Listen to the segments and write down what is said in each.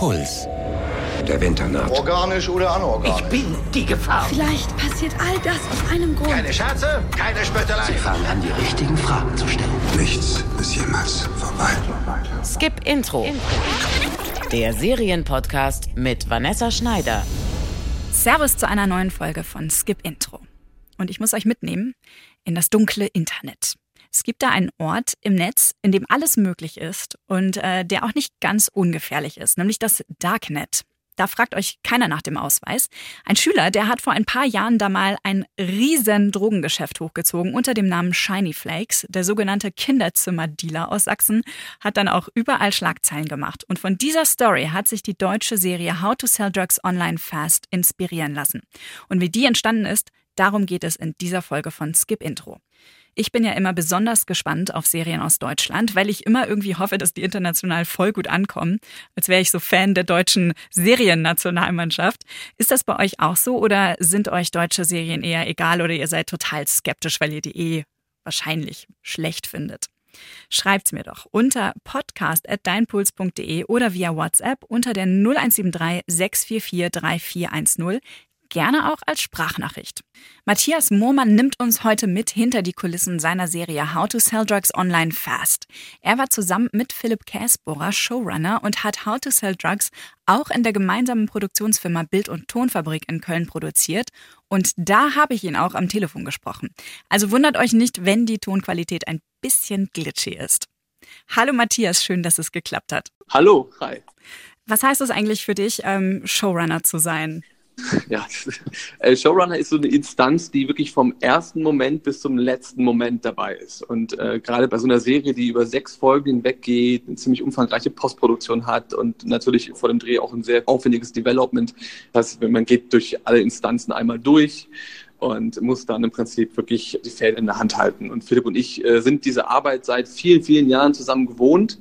Puls. Der Winter naht. Organisch oder anorganisch? Ich bin die Gefahr. Vielleicht passiert all das aus einem Grund. Keine Scherze, keine Spöttelei. Sie fangen an, die richtigen Fragen zu stellen. Nichts ist jemals vorbei. Skip Intro. Der Serienpodcast mit Vanessa Schneider. Servus zu einer neuen Folge von Skip Intro. Und ich muss euch mitnehmen in das dunkle Internet. Es gibt da einen Ort im Netz, in dem alles möglich ist und äh, der auch nicht ganz ungefährlich ist, nämlich das Darknet. Da fragt euch keiner nach dem Ausweis. Ein Schüler, der hat vor ein paar Jahren da mal ein riesen Drogengeschäft hochgezogen unter dem Namen Shiny Flakes. Der sogenannte Kinderzimmerdealer aus Sachsen hat dann auch überall Schlagzeilen gemacht. Und von dieser Story hat sich die deutsche Serie How to Sell Drugs Online Fast inspirieren lassen. Und wie die entstanden ist, darum geht es in dieser Folge von Skip Intro. Ich bin ja immer besonders gespannt auf Serien aus Deutschland, weil ich immer irgendwie hoffe, dass die international voll gut ankommen, als wäre ich so Fan der deutschen Seriennationalmannschaft. Ist das bei euch auch so oder sind euch deutsche Serien eher egal oder ihr seid total skeptisch, weil ihr die eh wahrscheinlich schlecht findet? Schreibt's mir doch unter podcast.deinpuls.de oder via WhatsApp unter der 0173 644 3410 gerne auch als Sprachnachricht. Matthias Mohrmann nimmt uns heute mit hinter die Kulissen seiner Serie How to Sell Drugs Online Fast. Er war zusammen mit Philipp Käsbohrer Showrunner und hat How to Sell Drugs auch in der gemeinsamen Produktionsfirma Bild- und Tonfabrik in Köln produziert. Und da habe ich ihn auch am Telefon gesprochen. Also wundert euch nicht, wenn die Tonqualität ein bisschen glitchy ist. Hallo Matthias, schön, dass es geklappt hat. Hallo, hi. Was heißt es eigentlich für dich, ähm, Showrunner zu sein? Ja, äh, Showrunner ist so eine Instanz, die wirklich vom ersten Moment bis zum letzten Moment dabei ist. Und äh, gerade bei so einer Serie, die über sechs Folgen hinweg geht, eine ziemlich umfangreiche Postproduktion hat und natürlich vor dem Dreh auch ein sehr aufwendiges Development. Das heißt, man geht durch alle Instanzen einmal durch und muss dann im Prinzip wirklich die Fäden in der Hand halten. Und Philipp und ich äh, sind diese Arbeit seit vielen, vielen Jahren zusammen gewohnt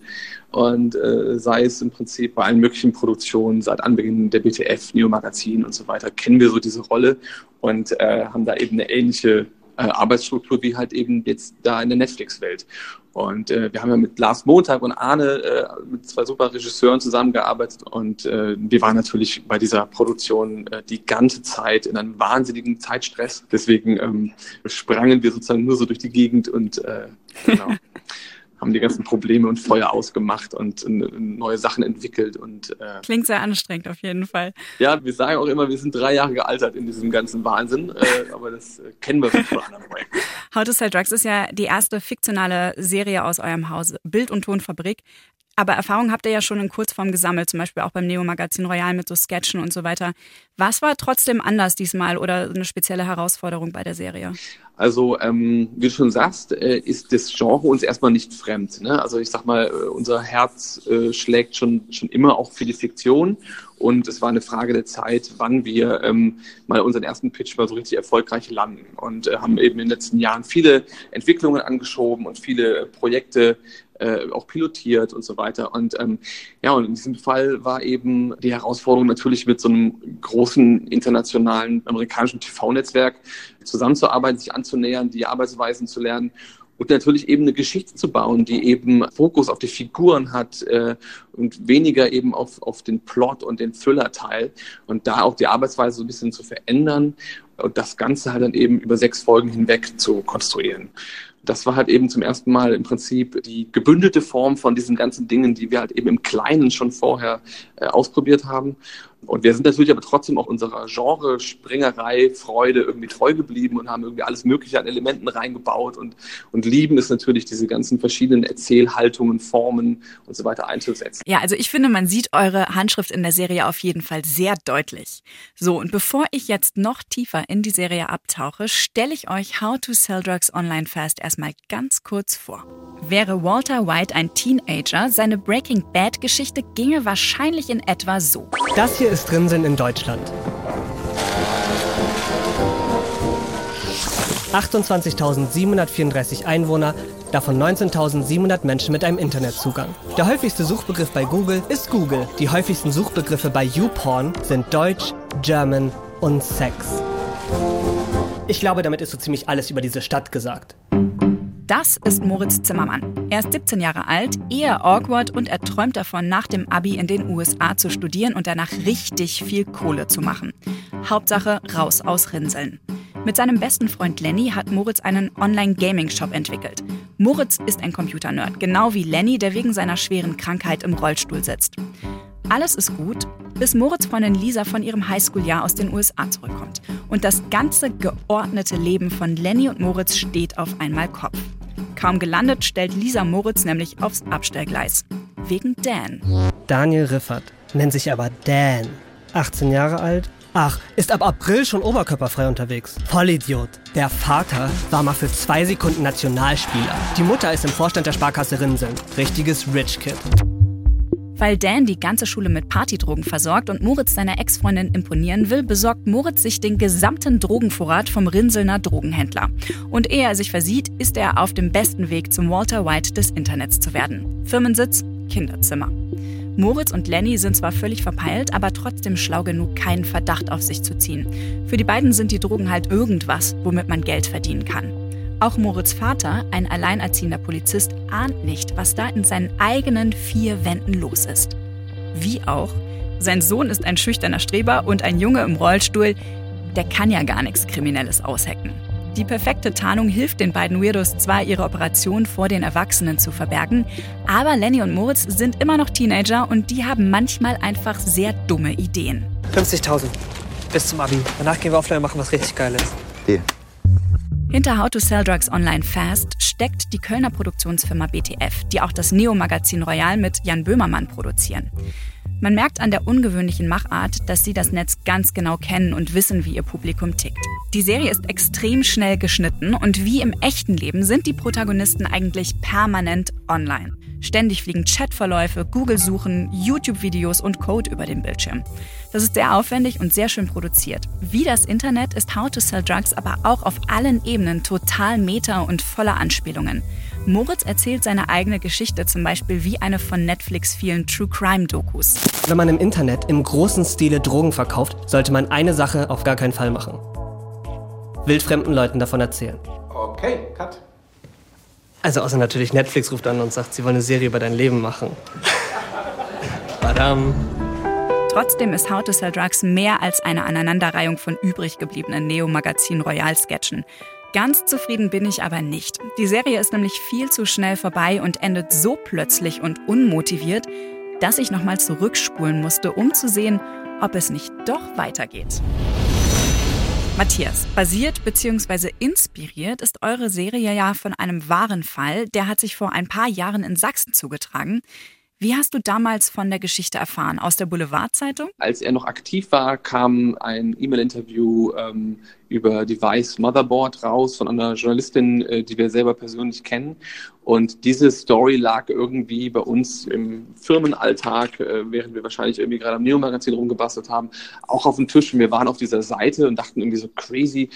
und äh, sei es im Prinzip bei allen möglichen Produktionen, seit Anbeginn der BTF, Neo Magazin und so weiter, kennen wir so diese Rolle und äh, haben da eben eine ähnliche äh, Arbeitsstruktur wie halt eben jetzt da in der Netflix-Welt. Und äh, wir haben ja mit Lars Montag und Arne äh, mit zwei super Regisseuren zusammengearbeitet und äh, wir waren natürlich bei dieser Produktion äh, die ganze Zeit in einem wahnsinnigen Zeitstress. Deswegen ähm, sprangen wir sozusagen nur so durch die Gegend und äh, genau. haben die ganzen Probleme und Feuer ausgemacht und neue Sachen entwickelt. Und, äh, Klingt sehr anstrengend auf jeden Fall. Ja, wir sagen auch immer, wir sind drei Jahre gealtert in diesem ganzen Wahnsinn, äh, aber das äh, kennen wir von anderen Projekten. How to Sell Drugs ist ja die erste fiktionale Serie aus eurem Hause, Bild- und Tonfabrik. Aber Erfahrung habt ihr ja schon in Kurzform gesammelt, zum Beispiel auch beim Neo-Magazin Royal mit so Sketchen und so weiter. Was war trotzdem anders diesmal oder eine spezielle Herausforderung bei der Serie? Also, ähm, wie du schon sagst, äh, ist das Genre uns erstmal nicht fremd. Ne? Also ich sag mal, äh, unser Herz äh, schlägt schon, schon immer auch für die Fiktion. Und es war eine Frage der Zeit, wann wir ähm, mal unseren ersten Pitch mal so richtig erfolgreich landen. Und äh, haben eben in den letzten Jahren viele Entwicklungen angeschoben und viele Projekte äh, auch pilotiert und so weiter. Und ähm, ja, und in diesem Fall war eben die Herausforderung natürlich mit so einem großen internationalen amerikanischen TV-Netzwerk zusammenzuarbeiten, sich anzunähern, die Arbeitsweisen zu lernen und natürlich eben eine Geschichte zu bauen, die eben Fokus auf die Figuren hat äh, und weniger eben auf, auf den Plot und den Thriller-Teil und da auch die Arbeitsweise so ein bisschen zu verändern und das Ganze halt dann eben über sechs Folgen hinweg zu konstruieren das war halt eben zum ersten Mal im Prinzip die gebündelte Form von diesen ganzen Dingen, die wir halt eben im Kleinen schon vorher äh, ausprobiert haben. Und wir sind natürlich aber trotzdem auch unserer Genre-Springerei, Freude irgendwie treu geblieben und haben irgendwie alles Mögliche an Elementen reingebaut und, und lieben es natürlich, diese ganzen verschiedenen Erzählhaltungen, Formen und so weiter einzusetzen. Ja, also ich finde, man sieht eure Handschrift in der Serie auf jeden Fall sehr deutlich. So, und bevor ich jetzt noch tiefer in die Serie abtauche, stelle ich euch How to Sell Drugs Online Fast erstmal ganz kurz vor. Wäre Walter White ein Teenager, seine Breaking Bad Geschichte ginge wahrscheinlich in etwa so. Das hier ist Drinnsinn in Deutschland. 28.734 Einwohner, davon 19.700 Menschen mit einem Internetzugang. Der häufigste Suchbegriff bei Google ist Google. Die häufigsten Suchbegriffe bei YouPorn sind Deutsch, German und Sex. Ich glaube, damit ist so ziemlich alles über diese Stadt gesagt. Das ist Moritz Zimmermann. Er ist 17 Jahre alt, eher awkward und er träumt davon, nach dem Abi in den USA zu studieren und danach richtig viel Kohle zu machen. Hauptsache raus aus Rinseln. Mit seinem besten Freund Lenny hat Moritz einen Online-Gaming-Shop entwickelt. Moritz ist ein Computernerd, genau wie Lenny, der wegen seiner schweren Krankheit im Rollstuhl sitzt. Alles ist gut, bis Moritz Freundin Lisa von ihrem Highschool-Jahr aus den USA zurückkommt. Und das ganze geordnete Leben von Lenny und Moritz steht auf einmal Kopf. Kaum gelandet, stellt Lisa Moritz nämlich aufs Abstellgleis. Wegen Dan. Daniel Riffert, nennt sich aber Dan. 18 Jahre alt. Ach, ist ab April schon oberkörperfrei unterwegs. Vollidiot. Der Vater war mal für zwei Sekunden Nationalspieler. Die Mutter ist im Vorstand der Sparkasse Rinseln. Richtiges Rich Kid. Weil Dan die ganze Schule mit Partydrogen versorgt und Moritz seiner Ex-Freundin imponieren will, besorgt Moritz sich den gesamten Drogenvorrat vom Rinselner Drogenhändler. Und ehe er sich versieht, ist er auf dem besten Weg zum Walter White des Internets zu werden. Firmensitz, Kinderzimmer. Moritz und Lenny sind zwar völlig verpeilt, aber trotzdem schlau genug, keinen Verdacht auf sich zu ziehen. Für die beiden sind die Drogen halt irgendwas, womit man Geld verdienen kann. Auch Moritz Vater, ein alleinerziehender Polizist, ahnt nicht, was da in seinen eigenen vier Wänden los ist. Wie auch, sein Sohn ist ein schüchterner Streber und ein Junge im Rollstuhl, der kann ja gar nichts Kriminelles aushecken. Die perfekte Tarnung hilft den beiden Weirdos zwar, ihre Operation vor den Erwachsenen zu verbergen, aber Lenny und Moritz sind immer noch Teenager und die haben manchmal einfach sehr dumme Ideen. 50.000 bis zum Abi. Danach gehen wir offline und machen was richtig Geiles. Deal. Hinter How to Sell Drugs Online Fast steckt die Kölner Produktionsfirma BTF, die auch das Neo-Magazin Royal mit Jan Böhmermann produzieren. Man merkt an der ungewöhnlichen Machart, dass sie das Netz ganz genau kennen und wissen, wie ihr Publikum tickt. Die Serie ist extrem schnell geschnitten und wie im echten Leben sind die Protagonisten eigentlich permanent online. Ständig fliegen Chatverläufe, Google-Suchen, YouTube-Videos und Code über den Bildschirm. Das ist sehr aufwendig und sehr schön produziert. Wie das Internet ist How to Sell Drugs aber auch auf allen Ebenen total meta und voller Anspielungen. Moritz erzählt seine eigene Geschichte, zum Beispiel wie eine von Netflix vielen True Crime Dokus. Wenn man im Internet im großen Stile Drogen verkauft, sollte man eine Sache auf gar keinen Fall machen. Wildfremden Leuten davon erzählen. Okay, cut. Also außer natürlich Netflix ruft an und sagt, sie wollen eine Serie über dein Leben machen. Badam. Trotzdem ist How to Sell Drugs mehr als eine Aneinanderreihung von übrig gebliebenen Neo-Magazin Royal-Sketchen. Ganz zufrieden bin ich aber nicht. Die Serie ist nämlich viel zu schnell vorbei und endet so plötzlich und unmotiviert, dass ich nochmal zurückspulen musste, um zu sehen, ob es nicht doch weitergeht. Matthias, basiert bzw. inspiriert ist eure Serie ja von einem wahren Fall, der hat sich vor ein paar Jahren in Sachsen zugetragen. Wie hast du damals von der Geschichte erfahren? Aus der Boulevardzeitung? Als er noch aktiv war, kam ein E-Mail-Interview ähm, über Device Motherboard raus von einer Journalistin, äh, die wir selber persönlich kennen. Und diese Story lag irgendwie bei uns im Firmenalltag, äh, während wir wahrscheinlich irgendwie gerade am Neo-Magazin rumgebastelt haben, auch auf dem Tisch. Und wir waren auf dieser Seite und dachten irgendwie so crazy,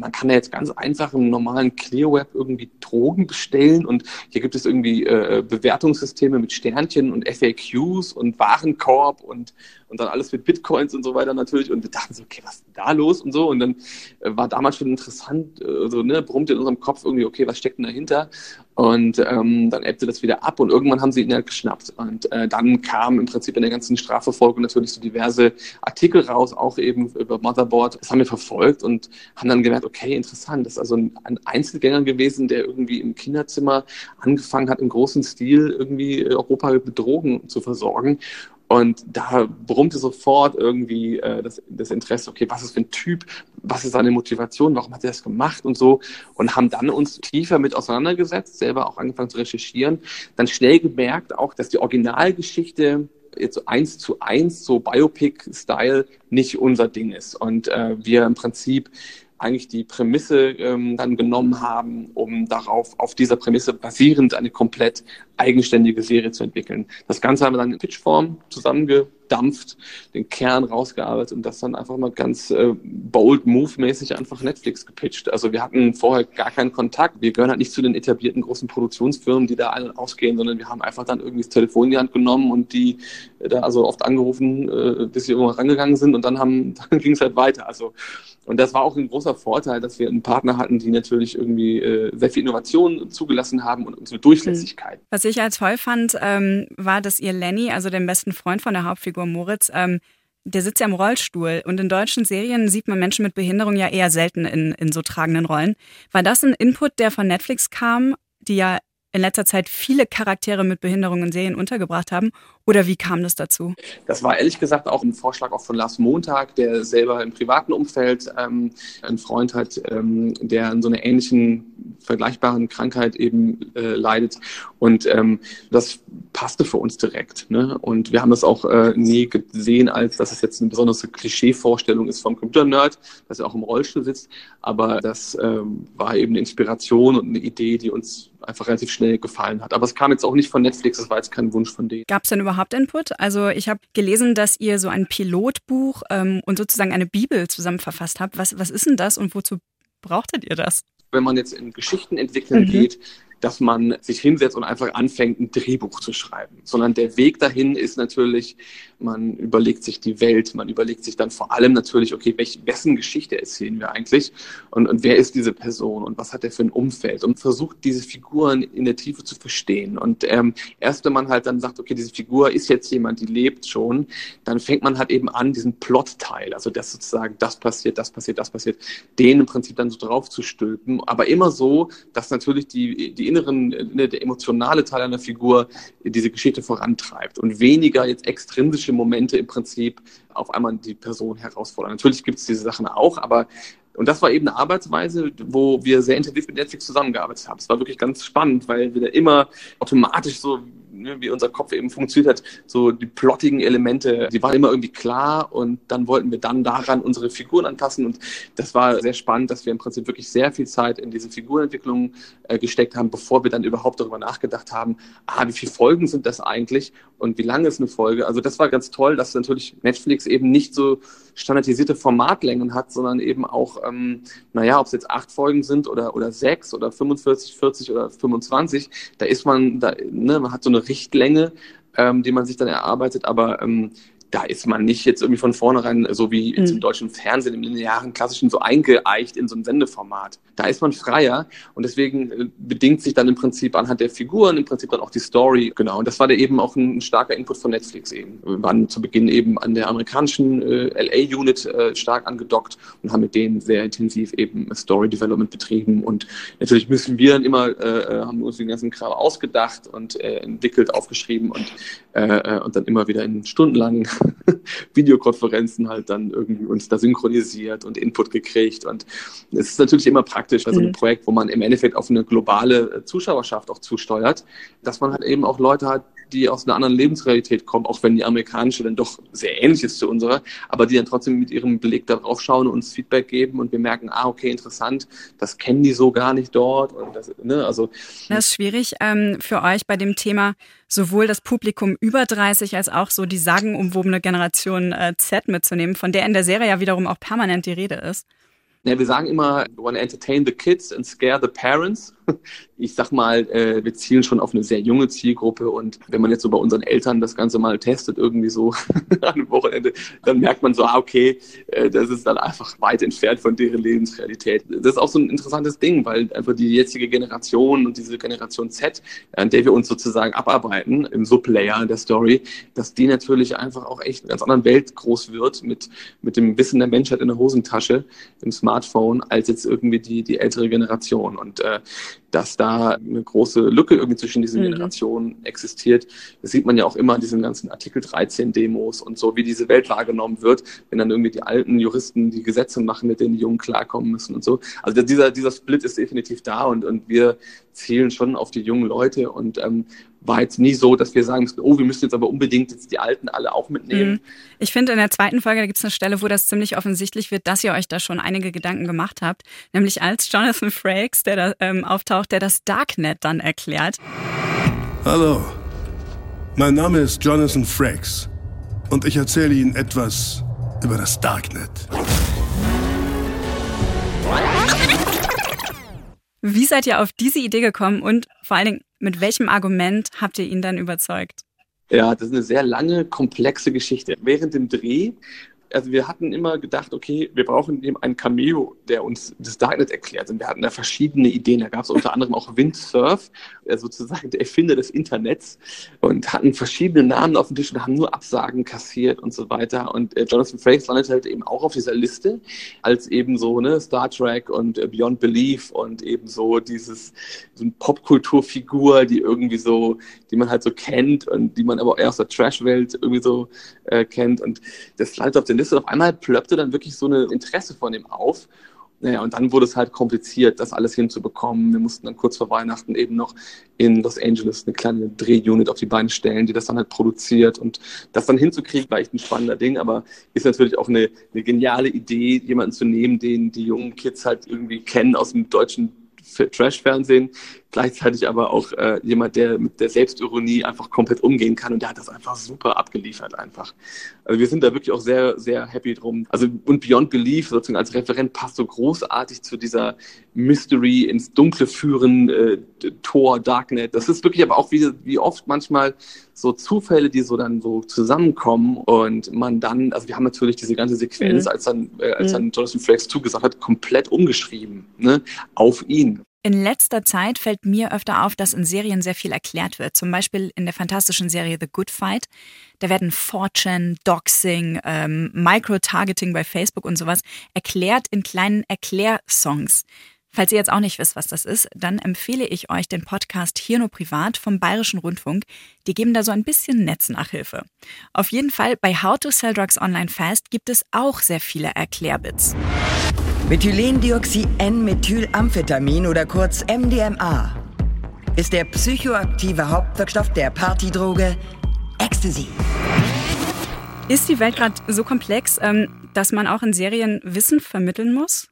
man kann ja jetzt ganz einfach im normalen ClearWeb irgendwie Drogen bestellen und hier gibt es irgendwie äh, Bewertungssysteme mit Sternchen und FAQs und Warenkorb und, und dann alles mit Bitcoins und so weiter natürlich und wir dachten so, okay, was ist denn da los und so und dann äh, war damals schon interessant, äh, so, ne, brummt in unserem Kopf irgendwie, okay, was steckt denn dahinter und ähm, dann ebbte das wieder ab und irgendwann haben sie ihn ja geschnappt. Und äh, dann kam im Prinzip in der ganzen Strafverfolgung natürlich so diverse Artikel raus, auch eben über Motherboard. Das haben wir verfolgt und haben dann gemerkt, okay, interessant. Das ist also ein, ein Einzelgänger gewesen, der irgendwie im Kinderzimmer angefangen hat, im großen Stil irgendwie Europa mit Drogen zu versorgen. Und da brummte sofort irgendwie äh, das, das Interesse, okay, was ist für ein Typ, was ist seine Motivation, warum hat er das gemacht und so. Und haben dann uns tiefer mit auseinandergesetzt, selber auch angefangen zu recherchieren, dann schnell gemerkt auch, dass die Originalgeschichte jetzt so eins zu eins, so Biopic-Style, nicht unser Ding ist. Und äh, wir im Prinzip eigentlich die Prämisse ähm, dann genommen haben, um darauf, auf dieser Prämisse basierend eine komplett eigenständige Serie zu entwickeln. Das Ganze haben wir dann in Pitchform zusammenge rausgedampft, den Kern rausgearbeitet und das dann einfach mal ganz äh, bold move-mäßig einfach Netflix gepitcht. Also wir hatten vorher gar keinen Kontakt. Wir gehören halt nicht zu den etablierten großen Produktionsfirmen, die da ein- und ausgehen, sondern wir haben einfach dann irgendwie das Telefon in die Hand genommen und die äh, da also oft angerufen, äh, bis sie irgendwann rangegangen sind und dann haben, dann ging es halt weiter. Also und das war auch ein großer Vorteil, dass wir einen Partner hatten, die natürlich irgendwie äh, sehr viel Innovation zugelassen haben und unsere Durchlässigkeit. Was ich als toll fand, ähm, war, dass ihr Lenny, also den besten Freund von der Hauptfigur Moritz, ähm, der sitzt ja im Rollstuhl und in deutschen Serien sieht man Menschen mit Behinderung ja eher selten in, in so tragenden Rollen. War das ein Input, der von Netflix kam, die ja in letzter Zeit viele Charaktere mit Behinderung in Serien untergebracht haben? Oder wie kam das dazu? Das war ehrlich gesagt auch ein Vorschlag auch von Lars Montag, der selber im privaten Umfeld ähm, einen Freund hat, ähm, der an so einer ähnlichen, vergleichbaren Krankheit eben äh, leidet. Und ähm, das passte für uns direkt. Ne? Und wir haben das auch äh, nie gesehen, als dass es jetzt eine besondere Klischee-Vorstellung ist vom Computer-Nerd, dass er auch im Rollstuhl sitzt. Aber das ähm, war eben eine Inspiration und eine Idee, die uns einfach relativ schnell gefallen hat. Aber es kam jetzt auch nicht von Netflix, das war jetzt kein Wunsch von denen. Gab es denn überhaupt Input? Also ich habe gelesen, dass ihr so ein Pilotbuch ähm, und sozusagen eine Bibel zusammen verfasst habt. Was, was ist denn das und wozu brauchtet ihr das? Wenn man jetzt in Geschichten entwickeln mhm. geht, dass man sich hinsetzt und einfach anfängt, ein Drehbuch zu schreiben, sondern der Weg dahin ist natürlich, man überlegt sich die Welt, man überlegt sich dann vor allem natürlich, okay, welch, wessen Geschichte erzählen wir eigentlich? Und, und wer ist diese Person? Und was hat er für ein Umfeld? Und versucht diese Figuren in der Tiefe zu verstehen. Und ähm, erst wenn man halt dann sagt, okay, diese Figur ist jetzt jemand, die lebt schon, dann fängt man halt eben an, diesen Plotteil, also das sozusagen, das passiert, das passiert, das passiert, den im Prinzip dann so drauf zu stülpen, aber immer so, dass natürlich die, die inneren, ne, der emotionale Teil einer Figur diese Geschichte vorantreibt und weniger jetzt extrinsische Momente im Prinzip auf einmal die Person herausfordern. Natürlich gibt es diese Sachen auch, aber und das war eben eine Arbeitsweise, wo wir sehr intensiv mit Netflix zusammengearbeitet haben. Es war wirklich ganz spannend, weil wir da immer automatisch so wie unser Kopf eben funktioniert hat, so die plottigen Elemente, die waren immer irgendwie klar und dann wollten wir dann daran unsere Figuren anpassen und das war sehr spannend, dass wir im Prinzip wirklich sehr viel Zeit in diese Figurenentwicklung äh, gesteckt haben, bevor wir dann überhaupt darüber nachgedacht haben, ah, wie viele Folgen sind das eigentlich und wie lange ist eine Folge. Also das war ganz toll, dass natürlich Netflix eben nicht so standardisierte Formatlängen hat, sondern eben auch, ähm, naja, ob es jetzt acht Folgen sind oder, oder sechs oder 45, 40 oder 25, da ist man, da, ne, man hat so eine Richtlänge, ähm, die man sich dann erarbeitet, aber ähm, da ist man nicht jetzt irgendwie von vornherein so wie mhm. im deutschen Fernsehen, im linearen, klassischen, so eingeeicht in so ein Sendeformat. Da ist man freier und deswegen äh, bedingt sich dann im Prinzip anhand der Figuren im Prinzip dann auch die Story. Genau. Und das war da eben auch ein, starker Input von Netflix eben. Wir waren zu Beginn eben an der amerikanischen äh, LA-Unit äh, stark angedockt und haben mit denen sehr intensiv eben Story Development betrieben. Und natürlich müssen wir dann immer, äh, äh haben uns den ganzen Kram ausgedacht und äh, entwickelt, aufgeschrieben und, äh, und dann immer wieder in stundenlangen Videokonferenzen halt dann irgendwie uns da synchronisiert und Input gekriegt. Und es ist natürlich immer praktisch bei so einem mhm. Projekt, wo man im Endeffekt auf eine globale Zuschauerschaft auch zusteuert, dass man halt eben auch Leute hat, die aus einer anderen Lebensrealität kommen, auch wenn die amerikanische dann doch sehr ähnlich ist zu unserer, aber die dann trotzdem mit ihrem Blick darauf schauen und uns Feedback geben und wir merken, ah, okay, interessant, das kennen die so gar nicht dort. Und das, ne, also, das ist schwierig ähm, für euch bei dem Thema, sowohl das Publikum über 30 als auch so die sagenumwobene Generation äh, Z mitzunehmen, von der in der Serie ja wiederum auch permanent die Rede ist. Ja, wir sagen immer, we want to entertain the kids and scare the parents ich sag mal, äh, wir zielen schon auf eine sehr junge Zielgruppe und wenn man jetzt so bei unseren Eltern das Ganze mal testet, irgendwie so an einem Wochenende, dann merkt man so, ah, okay, äh, das ist dann einfach weit entfernt von deren Lebensrealität. Das ist auch so ein interessantes Ding, weil einfach die jetzige Generation und diese Generation Z, an der wir uns sozusagen abarbeiten, im Sublayer der Story, dass die natürlich einfach auch echt in einer ganz anderen Welt groß wird mit, mit dem Wissen der Menschheit in der Hosentasche, im Smartphone, als jetzt irgendwie die, die ältere Generation. Und äh, dass da eine große Lücke irgendwie zwischen diesen mhm. Generationen existiert. Das sieht man ja auch immer in diesen ganzen Artikel 13 Demos und so, wie diese Welt wahrgenommen wird, wenn dann irgendwie die alten Juristen die Gesetze machen, mit denen die Jungen klarkommen müssen und so. Also dieser, dieser Split ist definitiv da und, und wir zählen schon auf die jungen Leute und ähm, war jetzt nie so, dass wir sagen müssen, oh, wir müssen jetzt aber unbedingt jetzt die Alten alle auch mitnehmen. Mhm. Ich finde, in der zweiten Folge, da gibt es eine Stelle, wo das ziemlich offensichtlich wird, dass ihr euch da schon einige Gedanken gemacht habt. Nämlich als Jonathan Frakes, der da ähm, auftaucht, der das Darknet dann erklärt. Hallo, mein Name ist Jonathan Frakes. und ich erzähle Ihnen etwas über das Darknet. Wie seid ihr auf diese Idee gekommen und vor allen Dingen, mit welchem Argument habt ihr ihn dann überzeugt? Ja, das ist eine sehr lange, komplexe Geschichte. Während dem Dreh also wir hatten immer gedacht, okay, wir brauchen eben einen Cameo, der uns das Darknet erklärt. Und wir hatten da verschiedene Ideen. Da gab es unter anderem auch Windsurf, sozusagen der Erfinder des Internets, und hatten verschiedene Namen auf dem Tisch und haben nur Absagen kassiert und so weiter. Und äh, Jonathan Frakes landet halt eben auch auf dieser Liste als eben so ne, Star Trek und äh, Beyond Belief und eben so dieses so eine Popkulturfigur, die irgendwie so, die man halt so kennt und die man aber eher aus der Trash-Welt irgendwie so äh, kennt. Und das landet auf der Liste. Und auf einmal plöppte dann wirklich so eine Interesse von ihm auf. Naja, und dann wurde es halt kompliziert, das alles hinzubekommen. Wir mussten dann kurz vor Weihnachten eben noch in Los Angeles eine kleine Drehunit auf die Beine stellen, die das dann halt produziert. Und das dann hinzukriegen, war echt ein spannender Ding, aber ist natürlich auch eine, eine geniale Idee, jemanden zu nehmen, den die jungen Kids halt irgendwie kennen aus dem deutschen Trash-Fernsehen, gleichzeitig aber auch äh, jemand, der mit der Selbstironie einfach komplett umgehen kann und der hat das einfach super abgeliefert einfach. Also wir sind da wirklich auch sehr, sehr happy drum. Also und Beyond Belief sozusagen als Referent passt so großartig zu dieser Mystery ins Dunkle führen, äh, Tor, Darknet. Das ist wirklich aber auch wie, wie oft manchmal so Zufälle, die so dann so zusammenkommen und man dann, also wir haben natürlich diese ganze Sequenz, mhm. als dann, äh, als dann mhm. Jonathan Frakes zugesagt hat, komplett umgeschrieben, ne, auf ihn. In letzter Zeit fällt mir öfter auf, dass in Serien sehr viel erklärt wird. Zum Beispiel in der fantastischen Serie The Good Fight. Da werden Fortune, Doxing, ähm, Micro-Targeting bei Facebook und sowas erklärt in kleinen Erklärsongs. Falls ihr jetzt auch nicht wisst, was das ist, dann empfehle ich euch den Podcast Hier nur privat vom Bayerischen Rundfunk. Die geben da so ein bisschen Netznachhilfe. Auf jeden Fall bei How to Sell Drugs Online Fast gibt es auch sehr viele Erklärbits. Methylendioxy-N-Methylamphetamin oder kurz MDMA ist der psychoaktive Hauptwirkstoff der Partydroge Ecstasy. Ist die Welt gerade so komplex, ähm, dass man auch in Serien Wissen vermitteln muss?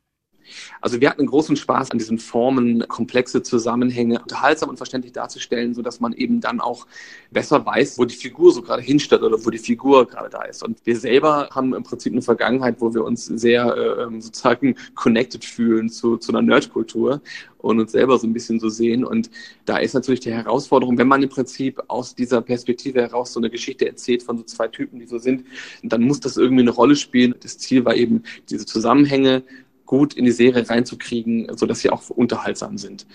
Also wir hatten einen großen Spaß an diesen Formen, komplexe Zusammenhänge unterhaltsam und verständlich darzustellen, sodass man eben dann auch besser weiß, wo die Figur so gerade hinstellt oder wo die Figur gerade da ist. Und wir selber haben im Prinzip eine Vergangenheit, wo wir uns sehr äh, sozusagen connected fühlen zu, zu einer Nerdkultur und uns selber so ein bisschen so sehen. Und da ist natürlich die Herausforderung, wenn man im Prinzip aus dieser Perspektive heraus so eine Geschichte erzählt von so zwei Typen, die so sind, dann muss das irgendwie eine Rolle spielen. Das Ziel war eben, diese Zusammenhänge gut in die Serie reinzukriegen, so dass sie auch unterhaltsam sind.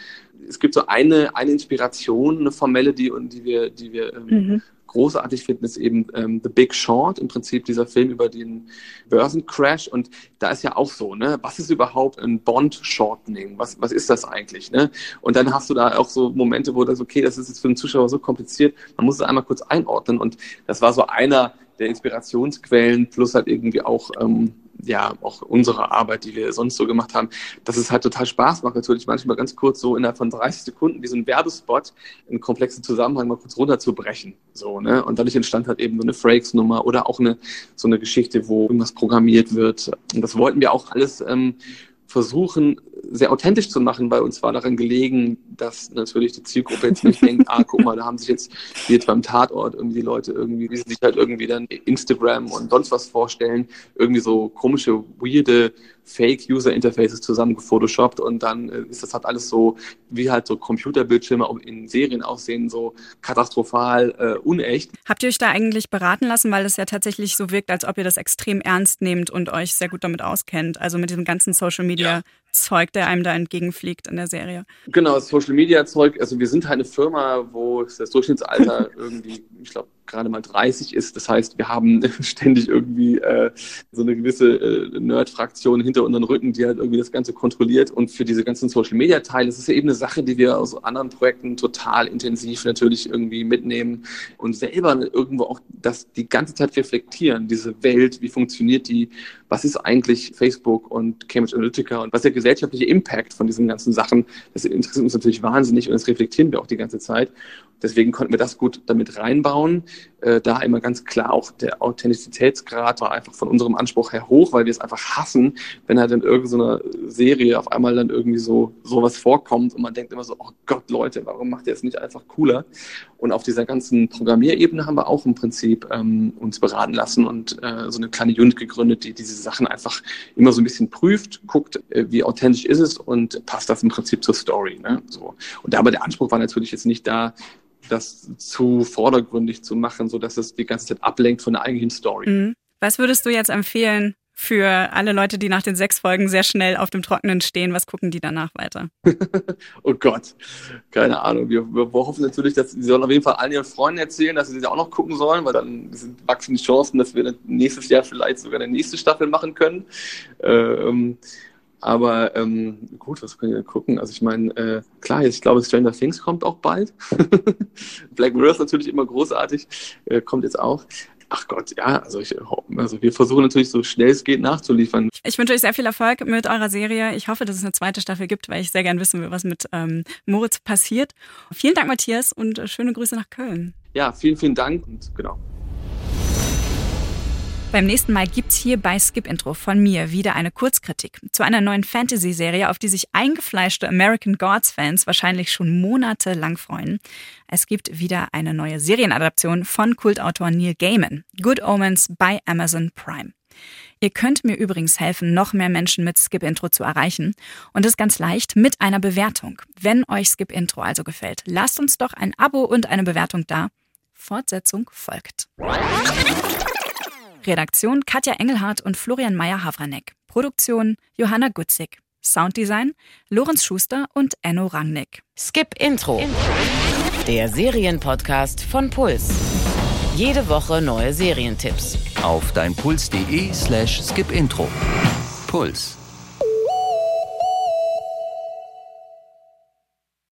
Es gibt so eine, eine Inspiration, eine formelle, die, die wir, die wir ähm, mhm. großartig finden, ist eben ähm, The Big Short, im Prinzip dieser Film über den Börsencrash. Und da ist ja auch so, ne, was ist überhaupt ein Bond-Shortening? Was, was ist das eigentlich? Ne? Und dann hast du da auch so Momente, wo das, okay, das ist jetzt für den Zuschauer so kompliziert, man muss es einmal kurz einordnen. Und das war so einer der Inspirationsquellen, plus halt irgendwie auch ähm, ja, auch unsere Arbeit, die wir sonst so gemacht haben, dass es halt total Spaß macht, natürlich manchmal ganz kurz so innerhalb von 30 Sekunden ein Werbespot einen komplexen Zusammenhang mal kurz runterzubrechen. So, ne? Und dadurch entstand halt eben so eine Frakes-Nummer oder auch eine, so eine Geschichte, wo irgendwas programmiert wird. Und das wollten wir auch alles ähm, versuchen, sehr authentisch zu machen. Bei uns war daran gelegen, dass natürlich die Zielgruppe jetzt nicht denkt, ah, guck mal, da haben sich jetzt, wie jetzt beim Tatort, irgendwie die Leute irgendwie, wie sie sich halt irgendwie dann Instagram und sonst was vorstellen, irgendwie so komische, weirde Fake-User-Interfaces zusammen gefotoshoppt und dann äh, ist das halt alles so, wie halt so Computerbildschirme in Serien aussehen, so katastrophal äh, unecht. Habt ihr euch da eigentlich beraten lassen, weil es ja tatsächlich so wirkt, als ob ihr das extrem ernst nehmt und euch sehr gut damit auskennt, also mit diesem ganzen Social Media ja. Zeug, der einem da entgegenfliegt in der Serie. Genau, Social Media Zeug. Also wir sind halt eine Firma, wo das Durchschnittsalter irgendwie, ich glaube, gerade mal 30 ist. Das heißt, wir haben ständig irgendwie äh, so eine gewisse äh, Nerd-Fraktion hinter unseren Rücken, die halt irgendwie das Ganze kontrolliert. Und für diese ganzen Social-Media-Teile, das ist ja eben eine Sache, die wir aus anderen Projekten total intensiv natürlich irgendwie mitnehmen und selber irgendwo auch das die ganze Zeit reflektieren, diese Welt, wie funktioniert die, was ist eigentlich Facebook und Cambridge Analytica und was ist der gesellschaftliche Impact von diesen ganzen Sachen. Das interessiert uns natürlich wahnsinnig und das reflektieren wir auch die ganze Zeit. Deswegen konnten wir das gut damit reinbauen. äh, da immer ganz klar auch der Authentizitätsgrad war einfach von unserem Anspruch her hoch, weil wir es einfach hassen, wenn halt in irgendeiner Serie auf einmal dann irgendwie so sowas vorkommt und man denkt immer so, oh Gott, Leute, warum macht ihr es nicht einfach cooler? Und auf dieser ganzen Programmierebene haben wir auch im Prinzip ähm, uns beraten lassen und äh, so eine kleine Unit gegründet, die diese Sachen einfach immer so ein bisschen prüft, guckt, äh, wie authentisch ist es und passt das im Prinzip zur Story. Ne? So. Und aber der Anspruch war natürlich jetzt nicht da, das zu vordergründig zu machen, so dass es die ganze Zeit ablenkt von der eigentlichen Story. Mhm. Was würdest du jetzt empfehlen für alle Leute, die nach den sechs Folgen sehr schnell auf dem Trockenen stehen? Was gucken die danach weiter? oh Gott, keine Ahnung. Wir, wir, hoffen natürlich, dass sie sollen auf jeden Fall allen ihren Freunden erzählen, dass sie sie auch noch gucken sollen, weil dann wachsen die Chancen, dass wir nächstes Jahr vielleicht sogar eine nächste Staffel machen können. Ähm, aber ähm, gut, was können wir gucken? Also ich meine, äh, klar, ich glaube, Stranger Things kommt auch bald. Black Mirror ist natürlich immer großartig, äh, kommt jetzt auch. Ach Gott, ja, also, ich, also wir versuchen natürlich so schnell es geht nachzuliefern. Ich wünsche euch sehr viel Erfolg mit eurer Serie. Ich hoffe, dass es eine zweite Staffel gibt, weil ich sehr gern wissen will, was mit ähm, Moritz passiert. Vielen Dank, Matthias, und schöne Grüße nach Köln. Ja, vielen, vielen Dank und genau. Beim nächsten Mal gibt's hier bei Skip Intro von mir wieder eine Kurzkritik zu einer neuen Fantasy-Serie, auf die sich eingefleischte American Gods-Fans wahrscheinlich schon monatelang freuen. Es gibt wieder eine neue Serienadaption von Kultautor Neil Gaiman, Good Omens bei Amazon Prime. Ihr könnt mir übrigens helfen, noch mehr Menschen mit Skip Intro zu erreichen. Und das ganz leicht mit einer Bewertung. Wenn euch Skip Intro also gefällt, lasst uns doch ein Abo und eine Bewertung da. Fortsetzung folgt. Redaktion Katja Engelhardt und Florian Meyer-Havranek. Produktion Johanna Gutzig. Sounddesign Lorenz Schuster und Enno Rangnick. Skip Intro. Der Serienpodcast von Puls. Jede Woche neue Serientipps. Auf deinpuls.de slash skipintro. Puls.